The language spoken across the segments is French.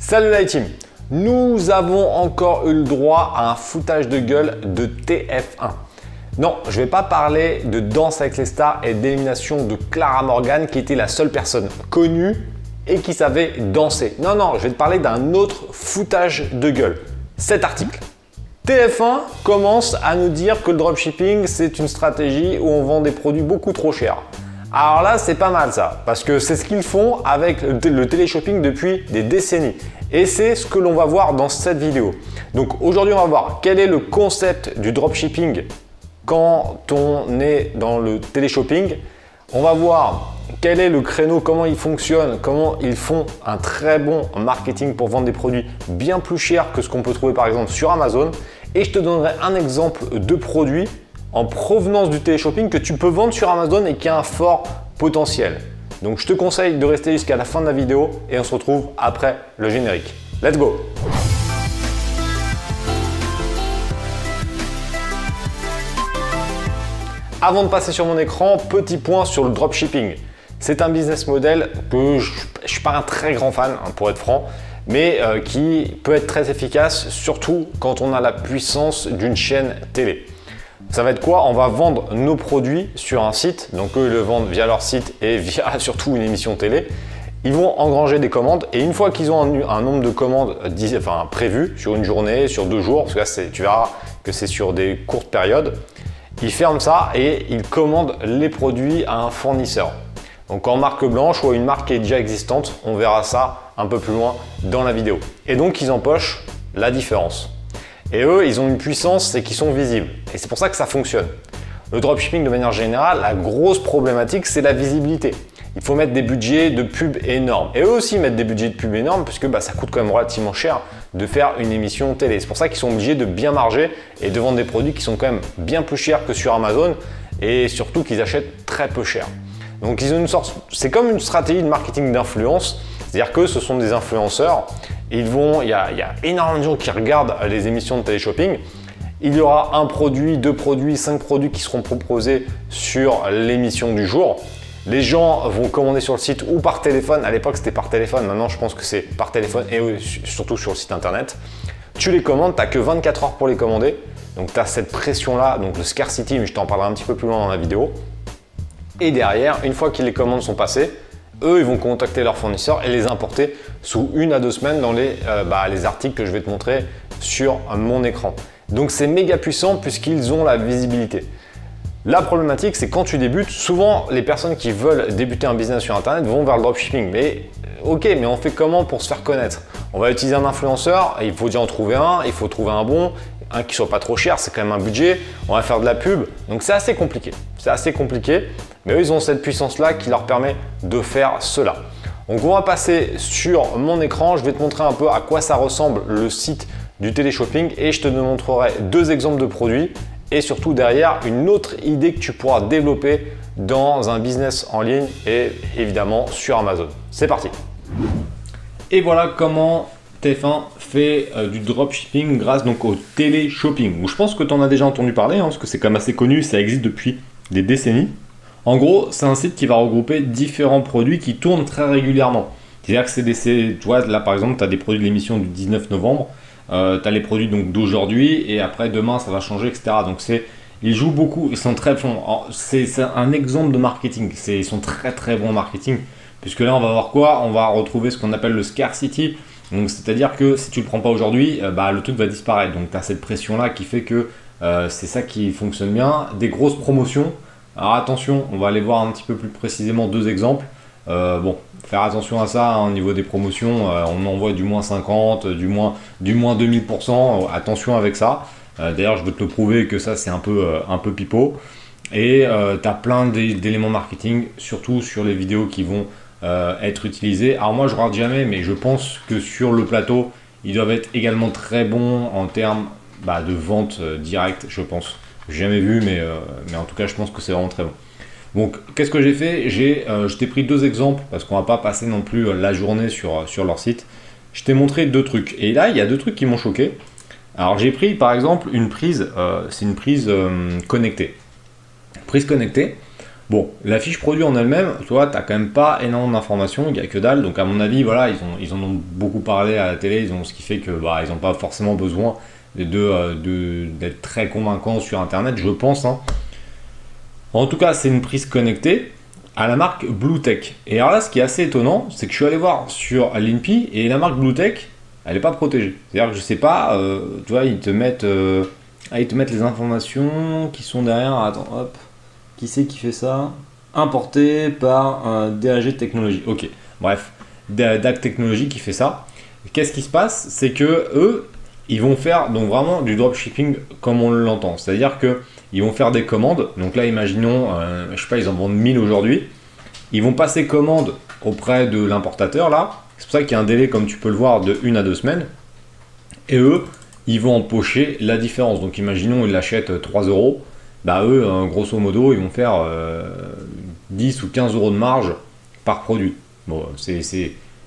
Salut la team Nous avons encore eu le droit à un foutage de gueule de TF1. Non, je ne vais pas parler de Danse avec les stars et d'élimination de Clara Morgan qui était la seule personne connue et qui savait danser. Non, non, je vais te parler d'un autre foutage de gueule. Cet article. TF1 commence à nous dire que le dropshipping, c'est une stratégie où on vend des produits beaucoup trop chers. Alors là, c'est pas mal ça, parce que c'est ce qu'ils font avec le téléshopping depuis des décennies. Et c'est ce que l'on va voir dans cette vidéo. Donc aujourd'hui, on va voir quel est le concept du dropshipping quand on est dans le téléshopping. On va voir quel est le créneau, comment il fonctionne, comment ils font un très bon marketing pour vendre des produits bien plus chers que ce qu'on peut trouver par exemple sur Amazon. Et je te donnerai un exemple de produit en provenance du téléshopping que tu peux vendre sur Amazon et qui a un fort potentiel. Donc je te conseille de rester jusqu'à la fin de la vidéo et on se retrouve après le générique. Let's go Avant de passer sur mon écran, petit point sur le dropshipping. C'est un business model que je ne suis pas un très grand fan, hein, pour être franc, mais euh, qui peut être très efficace, surtout quand on a la puissance d'une chaîne télé. Ça va être quoi On va vendre nos produits sur un site. Donc eux, ils le vendent via leur site et via surtout une émission télé. Ils vont engranger des commandes et une fois qu'ils ont un, nombre de commandes enfin, prévu sur une journée, sur deux jours, parce que là, tu verras que c'est sur des courtes périodes, ils ferment ça et ils commandent les produits à un fournisseur. Donc en marque blanche ou à une marque qui est déjà existante, on verra ça un peu plus loin dans la vidéo. Et donc ils empochent la différence. Et eux, ils ont une puissance, c'est qu'ils sont visibles. Et c'est pour ça que ça fonctionne. Le dropshipping, de manière générale, la grosse problématique, c'est la visibilité. Il faut mettre des budgets de pub énormes. Et eux aussi mettent des budgets de pub énormes puisque bah, ça coûte quand même relativement cher de faire une émission télé. C'est pour ça qu'ils sont obligés de bien marger et de vendre des produits qui sont quand même bien plus chers que sur Amazon et surtout qu'ils achètent très peu cher. Donc c'est comme une stratégie de marketing d'influence, c'est-à-dire que ce sont des influenceurs il y, a, énormément de gens qui regardent les émissions de téléshopping. Il y aura un produit, deux produits, cinq produits qui seront proposés sur l'émission du jour. Les gens vont commander sur le site ou par téléphone. À l'époque, c'était par téléphone. Maintenant, je pense que c'est par téléphone et surtout sur le site internet. Tu les commandes, tu n'as que 24 heures pour les commander. Donc, tu as cette pression-là, donc le scarcity, mais je t'en parlerai un petit peu plus loin dans la vidéo. Et derrière, une fois que les commandes sont passées, eux, ils vont contacter leurs fournisseurs et les importer sous une à deux semaines dans les, euh, bah, les articles que je vais te montrer sur mon écran. Donc c'est méga puissant puisqu'ils ont la visibilité. La problématique, c'est quand tu débutes, souvent les personnes qui veulent débuter un business sur Internet vont vers le dropshipping. Mais euh, ok, mais on fait comment pour se faire connaître? On va utiliser un influenceur, il faut déjà en trouver un, il faut trouver un bon, un qui soit pas trop cher, c'est quand même un budget, on va faire de la pub. Donc c'est assez compliqué. C'est assez compliqué. Mais eux, ils ont cette puissance-là qui leur permet de faire cela. Donc on va passer sur mon écran, je vais te montrer un peu à quoi ça ressemble le site du téléshopping et je te montrerai deux exemples de produits et surtout derrière une autre idée que tu pourras développer dans un business en ligne et évidemment sur Amazon. C'est parti Et voilà comment TF1 fait euh, du dropshipping grâce donc au téléshopping. Je pense que tu en as déjà entendu parler hein, parce que c'est quand même assez connu, ça existe depuis des décennies. En gros, c'est un site qui va regrouper différents produits qui tournent très régulièrement. C'est-à-dire que c'est des. Tu vois, là par exemple, tu as des produits de l'émission du 19 novembre, euh, tu as les produits donc d'aujourd'hui, et après demain ça va changer, etc. Donc c'est. Ils jouent beaucoup, ils sont très bons. C'est un exemple de marketing. Ils sont très très bons en marketing. Puisque là, on va voir quoi? On va retrouver ce qu'on appelle le scarcity. Donc, c'est-à-dire que si tu le prends pas aujourd'hui, euh, bah, le truc va disparaître. Donc, tu as cette pression-là qui fait que euh, c'est ça qui fonctionne bien. Des grosses promotions, alors attention, on va aller voir un petit peu plus précisément deux exemples. Euh, bon, faire attention à ça hein, au niveau des promotions, euh, on envoie du moins 50, du moins, du moins 2000%, attention avec ça. D'ailleurs, je veux te le prouver que ça c'est un peu, un peu pipeau. Et tu as plein d'éléments marketing, surtout sur les vidéos qui vont être utilisées. Alors moi je regarde jamais, mais je pense que sur le plateau, ils doivent être également très bons en termes bah, de vente directe, je pense jamais vu, mais, euh, mais en tout cas, je pense que c'est vraiment très bon. Donc, qu'est-ce que j'ai fait? J'ai, euh, Je t'ai pris deux exemples parce qu'on va pas passer non plus euh, la journée sur, sur leur site. Je t'ai montré deux trucs. Et là, il y a deux trucs qui m'ont choqué. Alors, j'ai pris par exemple une prise, c'est une prise connectée. Prise connectée. Bon, la fiche produit en elle-même, tu vois, t'as quand même pas énormément d'informations, il n'y a que dalle. Donc à mon avis, voilà, ils, ont, ils en ont beaucoup parlé à la télé, ils ont, ce qui fait que bah, ils n'ont pas forcément besoin euh, de, d'être très convaincants sur Internet, je pense. Hein. En tout cas, c'est une prise connectée à la marque Bluetech. Et alors là, ce qui est assez étonnant, c'est que je suis allé voir sur l'INPI et la marque Bluetech, elle n'est pas protégée. C'est-à-dire que je sais pas, euh, tu vois, ils te mettent, euh, ah, ils te mettent les informations qui sont derrière. Attends, hop. Qui c'est qui fait ça? Importé par un DAG Technologie. Ok, bref, DAG Technologie qui fait ça. Qu'est-ce qui se passe? C'est que eux, ils vont faire donc vraiment du dropshipping comme on l'entend. C'est-à-dire que ils vont faire des commandes. Donc là, imaginons, euh, je sais pas, ils en vendent 1000 aujourd'hui. Ils vont passer commande auprès de l'importateur là. C'est pour ça qu'il y a un délai, comme tu peux le voir, de 1 à 2 semaines. Et eux, ils vont empocher la différence. Donc imaginons, ils l'achètent 3 euros bah eux, hein, grosso modo, ils vont faire 10 euh, ou 15 euros de marge par produit. Bon, c'est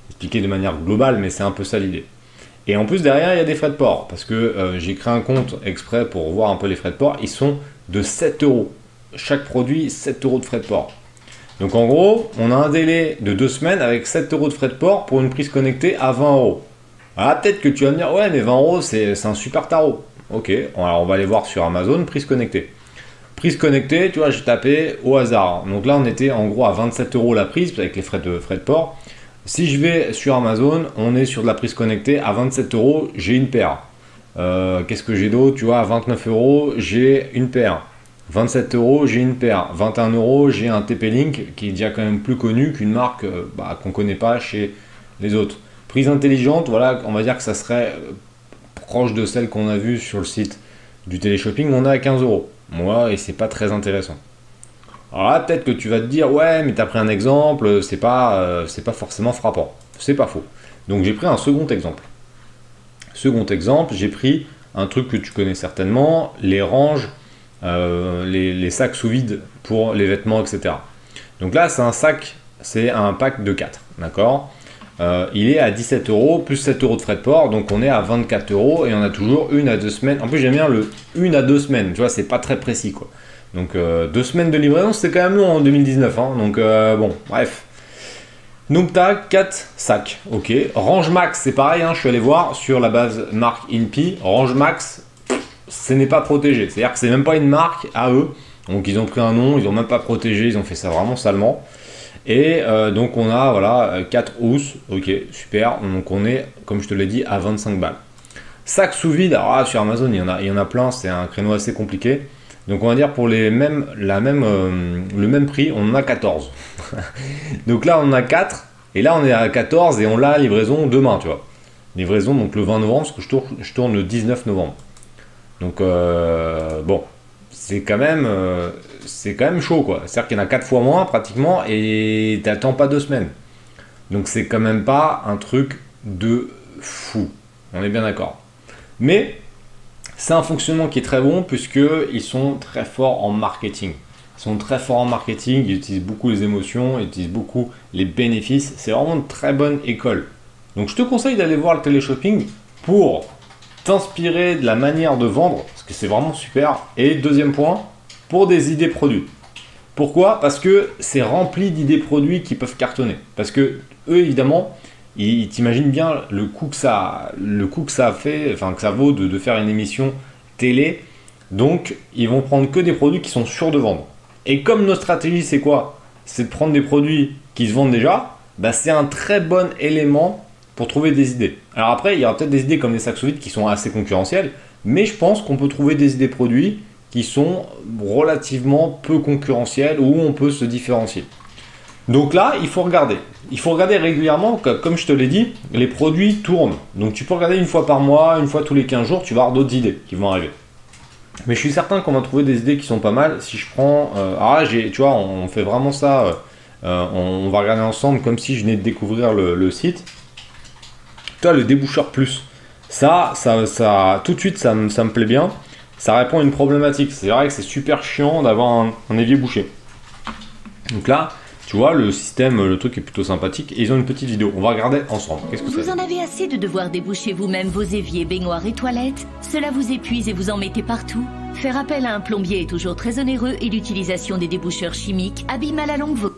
expliqué de manière globale, mais c'est un peu ça l'idée. Et en plus, derrière, il y a des frais de port, parce que euh, j'ai créé un compte exprès pour voir un peu les frais de port. Ils sont de 7 euros. Chaque produit, 7 euros de frais de port. Donc en gros, on a un délai de 2 semaines avec 7 euros de frais de port pour une prise connectée à 20 euros. Ah, peut-être que tu vas me dire, ouais, mais 20 euros, c'est un super tarot. Ok, alors on va aller voir sur Amazon, prise connectée. Prise connectée, tu vois, j'ai tapé au hasard. Donc là, on était en gros à 27 euros la prise avec les frais de, frais de port. Si je vais sur Amazon, on est sur de la prise connectée à 27 euros, j'ai une paire. Euh, qu'est-ce que j'ai d'autre Tu vois, à 29 euros, j'ai une paire. 27 euros, j'ai une paire. 21 euros, j'ai un TP-Link qui est déjà quand même plus connu qu'une marque euh, bah, qu'on ne connaît pas chez les autres. Prise intelligente, voilà, on va dire que ça serait euh, proche de celle qu'on a vue sur le site du téléshopping, on est à 15 euros. Moi, et c'est pas très intéressant. Alors là, peut-être que tu vas te dire, ouais, mais tu as pris un exemple, c'est pas, euh, pas forcément frappant. C'est pas faux. Donc j'ai pris un second exemple. Second exemple, j'ai pris un truc que tu connais certainement, les ranges, euh, les, sacs sous vide pour les vêtements, etc. Donc là, c'est un sac, c'est un pack de 4, d'accord? Euh, il est à 17 euros plus 7 euros de frais de port, donc on est à 24 euros et on a toujours une à deux semaines. En plus, j'aime bien le une à deux semaines, tu vois, c'est pas très précis quoi. Donc euh, deux semaines de livraison, c'est quand même long en 2019, hein. donc euh, bon, bref. T'as 4 sacs, ok. Range Max, c'est pareil, hein, je suis allé voir sur la base marque INPI. Range Max, ce n'est pas protégé, c'est-à-dire que c'est même pas une marque à eux. Donc ils ont pris un nom, ils ont même pas protégé, ils ont fait ça vraiment salement. Et euh, donc on a voilà 4 housses, ok super, donc on est comme je te l'ai dit à 25 balles. Sac sous vide, alors ah, sur Amazon il y en a, il y en a plein, c'est un créneau assez compliqué. Donc on va dire pour les mêmes, la même, euh, le même prix, on en a 14. donc là on a 4, et là on est à 14 et on l'a livraison demain, tu vois. Livraison donc le 20 novembre, parce que je tourne, je tourne le 19 novembre. Donc euh, bon, c'est quand même c'est quand même chaud quoi. C'est-à-dire qu'il y en a 4 fois moins pratiquement et t'attends pas deux semaines. Donc c'est quand même pas un truc de fou. On est bien d'accord. Mais c'est un fonctionnement qui est très bon puisqu'ils sont très forts en marketing. Ils sont très forts en marketing, ils utilisent beaucoup les émotions, ils utilisent beaucoup les bénéfices. C'est vraiment une très bonne école. Donc je te conseille d'aller voir le téléshopping pour t'inspirer de la manière de vendre, parce que c'est vraiment super. Et deuxième point, pour des idées produits. Pourquoi? Parce que c'est rempli d'idées produits qui peuvent cartonner. Parce que eux, évidemment, ils t'imaginent bien le coût que ça, le coût que ça fait, enfin que ça vaut de, faire une émission télé. Donc, ils vont prendre que des produits qui sont sûrs de vendre. Et comme notre stratégie, c'est quoi? C'est de prendre des produits qui se vendent déjà. Bah, c'est un très bon élément pour trouver des idées. Alors après, il y aura peut-être des idées comme les sacs sous vide qui sont assez concurrentiels, mais je pense qu'on peut trouver des idées produits qui sont relativement peu concurrentiels où on peut se différencier. Donc là, il faut regarder. Il faut regarder régulièrement, comme je te l'ai dit, les produits tournent. Donc tu peux regarder une fois par mois, une fois tous les 15 jours, tu vas avoir d'autres idées qui vont arriver. Mais je suis certain qu'on va trouver des idées qui sont pas mal. Si je prends... Euh, ah, tu vois, on, fait vraiment ça. Euh, euh, on, va regarder ensemble comme si je venais de découvrir le, site. Toi, le déboucheur plus. Ça, ça, ça, tout de suite, ça, ça me plaît bien ça répond à une problématique. C'est vrai que c'est super chiant d'avoir un, évier bouché. Donc là, tu vois, le système, le truc est plutôt sympathique. Et ils ont une petite vidéo. On va regarder ensemble. Qu'est-ce que Vous en avez assez de devoir déboucher vous-même vos éviers, baignoires et toilettes Cela vous épuise et vous en mettez partout Faire appel à un plombier est toujours très onéreux et l'utilisation des déboucheurs chimiques abîme à la longue vos...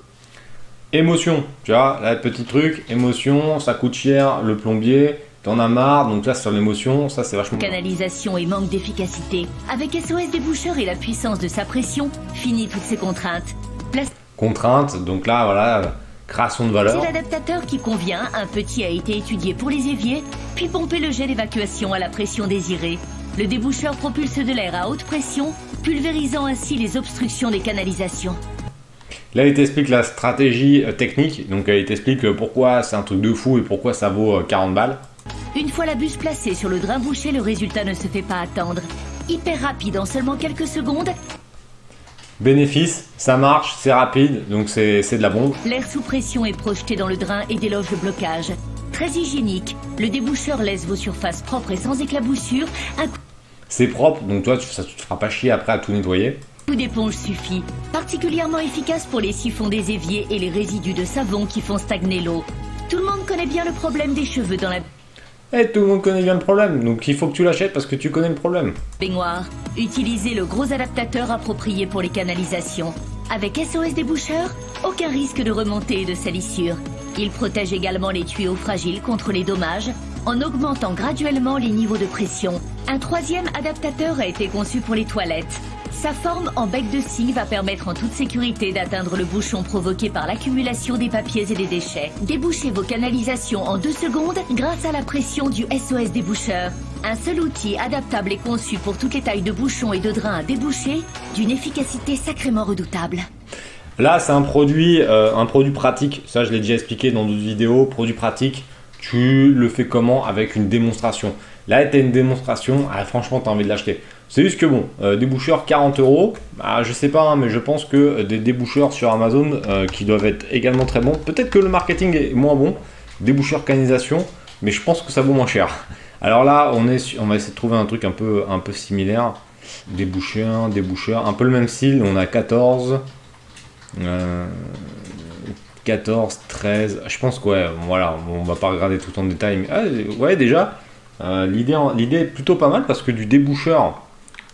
Émotion, tu vois, là, petit truc, émotion, ça coûte cher, le plombier, t'en as marre, donc là, sur l'émotion, ça, c'est vachement... Canalisation et manque d'efficacité. Avec SOS déboucheur et la puissance de sa pression, fini toutes ces contraintes. Place... Contrainte, donc là, voilà, création de valeur. C'est l'adaptateur qui convient, un petit a été étudié pour les éviers, puis pomper le jet d'évacuation à la pression désirée. Le déboucheur propulse de l'air à haute pression, pulvérisant ainsi les obstructions des canalisations. Là, il t'explique la stratégie euh, technique, donc euh, il t'explique euh, pourquoi c'est un truc de fou et pourquoi ça vaut 40 balles. Une fois la buse placée sur le drain bouché, le résultat ne se fait pas attendre. Hyper rapide en seulement quelques secondes. Bénéfice, ça marche, c'est rapide, donc c'est de la bombe. L'air sous pression est projeté dans le drain et déloge le blocage. Très hygiénique, le déboucheur laisse vos surfaces propres et sans éclaboussure. Un C'est propre, donc toi, ça, tu te feras pas chier après à tout nettoyer. Coup d'éponge suffit. Particulièrement efficace pour les siphons des éviers et les résidus de savon qui font stagner l'eau. Tout le monde connaît bien le problème des cheveux dans la Eh, tout le monde connaît bien le problème, donc il faut que tu l'achètes parce que tu connais le problème. baignoire. Utilisez le gros adaptateur approprié pour les canalisations. Avec SOS déboucheur, aucun risque de remontée et de salissure. Il protège également les tuyaux fragiles contre les dommages en augmentant graduellement les niveaux de pression. Un troisième adaptateur a été conçu pour les toilettes. Sa forme en bec de scie va permettre en toute sécurité d'atteindre le bouchon provoqué par l'accumulation des papiers et des déchets. Débouchez vos canalisations en deux secondes grâce à la pression du SOS déboucheur. Un seul outil adaptable et conçu pour toutes les tailles de bouchons et de drains à déboucher, d'une efficacité sacrément redoutable. Là, c'est un produit, euh, un produit pratique. Ça, je l'ai déjà expliqué dans d'autres vidéos. Produit pratique, tu le fais comment Avec une démonstration? Là, tu as une démonstration. Ah, franchement, tu envie de l'acheter. C'est juste que bon, euh, déboucheur 40 euros. Ah, je sais pas, hein, mais je pense que euh, des déboucheurs sur Amazon euh, qui doivent être également très bons. Peut-être que le marketing est moins bon. Déboucheur canalisation, mais je pense que ça vaut moins cher. Alors là, on, va essayer de trouver un truc un peu, similaire. Déboucheur, déboucheur, un peu le même style. On a 14. Euh, 14, 13, je pense que ouais, voilà, on va pas regarder tout en détail, mais ah, ouais déjà, euh, l'idée l'idée est plutôt pas mal parce que du déboucheur,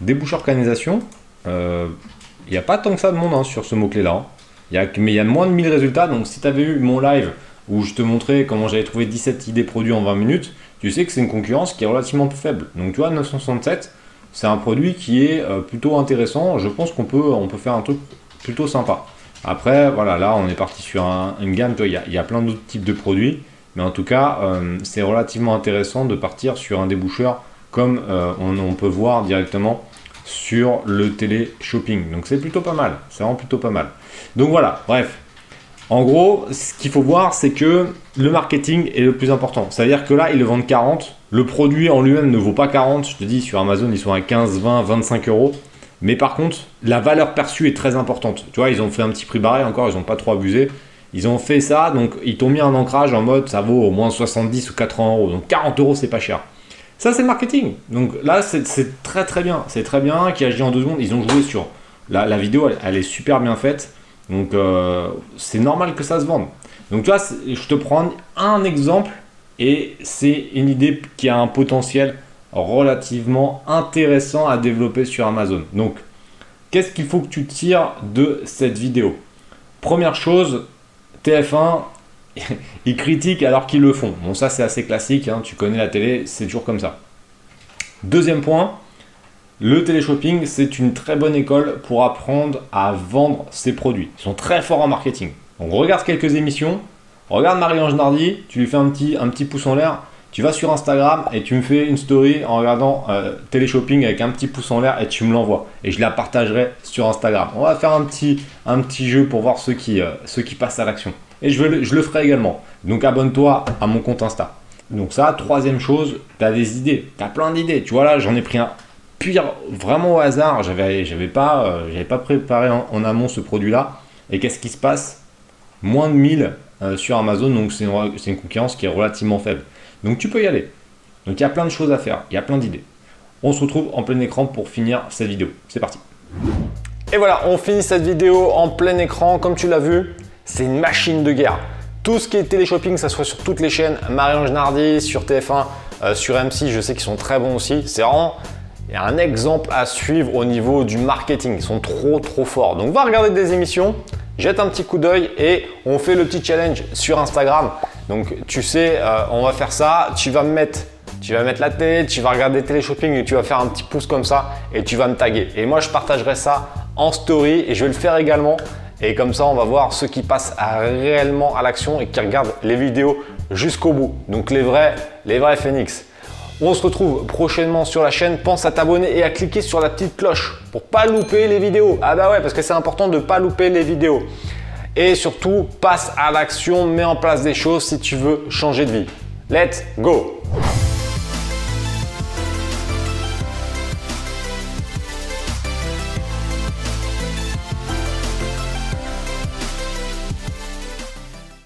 déboucheur canalisation, il n'y a pas tant que ça de monde hein, sur ce mot-clé là, Il y a, mais il y a moins de 1000 résultats, donc si tu avais eu mon live où je te montrais comment j'avais trouvé 17 idées produits en 20 minutes, tu sais que c'est une concurrence qui est relativement faible. Donc tu vois, 967, c'est un produit qui est euh, plutôt intéressant, je pense qu'on peut, on peut faire un truc plutôt sympa. Après, voilà, là, on est parti sur un- une gamme. Il y, a, plein d'autres types de produits, mais en tout cas, euh, c'est relativement intéressant de partir sur un déboucheur comme euh, on, on peut voir directement sur le télé-shopping. Donc, c'est plutôt pas mal. C'est vraiment plutôt pas mal. Donc, voilà, bref. En gros, ce qu'il faut voir, c'est que le marketing est le plus important. C'est-à-dire que là, ils le vendent 40. Le produit en lui-même ne vaut pas 40. Je te dis, sur Amazon, ils sont à 15, 20, 25 euros. Mais par contre, la valeur perçue est très importante. Tu vois, ils ont fait un petit prix barré encore, ils n'ont pas trop abusé. Ils ont fait ça, donc ils t'ont mis un ancrage en mode ça vaut au moins 70 ou 80 euros. Donc 40 euros, c'est pas cher. Ça, c'est le marketing. Donc là, c'est très très bien. C'est très bien qui agit en deux secondes. Ils ont joué sur. La, vidéo, elle, est super bien faite. Donc euh, c'est normal que ça se vende. Donc tu vois, je te prends un exemple et c'est une idée qui a un potentiel relativement intéressant à développer sur Amazon. Donc, qu'est-ce qu'il faut que tu tires de cette vidéo? Première chose, TF1, ils critiquent alors qu'ils le font. Bon, ça c'est assez classique, hein, tu connais la télé, c'est toujours comme ça. Deuxième point, le téléshopping, c'est une très bonne école pour apprendre à vendre ses produits. Ils sont très forts en marketing. Donc regarde quelques émissions, regarde Marie-Ange Nardi, tu lui fais un petit, un petit pouce en l'air, tu vas sur Instagram et tu me fais une story en regardant euh, téléshopping avec un petit pouce en l'air et tu me l'envoies. Et je la partagerai sur Instagram. On va faire un petit, un petit jeu pour voir ceux qui, euh, ceux qui passent à l'action. Et je, je le ferai également. Donc abonne-toi à mon compte Insta. Donc ça, troisième chose, tu as des idées. Tu as plein d'idées. Tu vois là, j'en ai pris un pire, vraiment au hasard. J'avais, j'avais pas, euh, pas préparé en, amont ce produit-là. Et qu'est-ce qui se passe? Moins de 1000 euh, sur Amazon, donc c'est une, c'est une concurrence qui est relativement faible. Donc tu peux y aller. Donc il y a plein de choses à faire, il y a plein d'idées. On se retrouve en plein écran pour finir cette vidéo. C'est parti. Et voilà, on finit cette vidéo en plein écran. Comme tu l'as vu, c'est une machine de guerre. Tout ce qui est téléshopping, ça soit sur toutes les chaînes, Marie-Ange Nardi, sur TF1, euh, sur M6, je sais qu'ils sont très bons aussi. C'est vraiment un exemple à suivre au niveau du marketing. Ils sont trop trop forts. Donc va regarder des émissions, jette un petit coup d'œil et on fait le petit challenge sur Instagram. Donc tu sais, euh, on va faire ça, tu vas me mettre tu vas mettre la tête, tu vas regarder télé-shopping et tu vas faire un petit pouce comme ça et tu vas me taguer. Et moi, je partagerai ça en story et je vais le faire également. Et comme ça, on va voir ceux qui passent réellement à l'action et qui regardent les vidéos jusqu'au bout. Donc les vrais, les vrais phoenix. On se retrouve prochainement sur la chaîne. Pense à t'abonner et à cliquer sur la petite cloche pour pas louper les vidéos. Ah bah ouais, parce que c'est important de ne pas louper les vidéos. Et surtout, passe à l'action, mets en place des choses si tu veux changer de vie. Let's go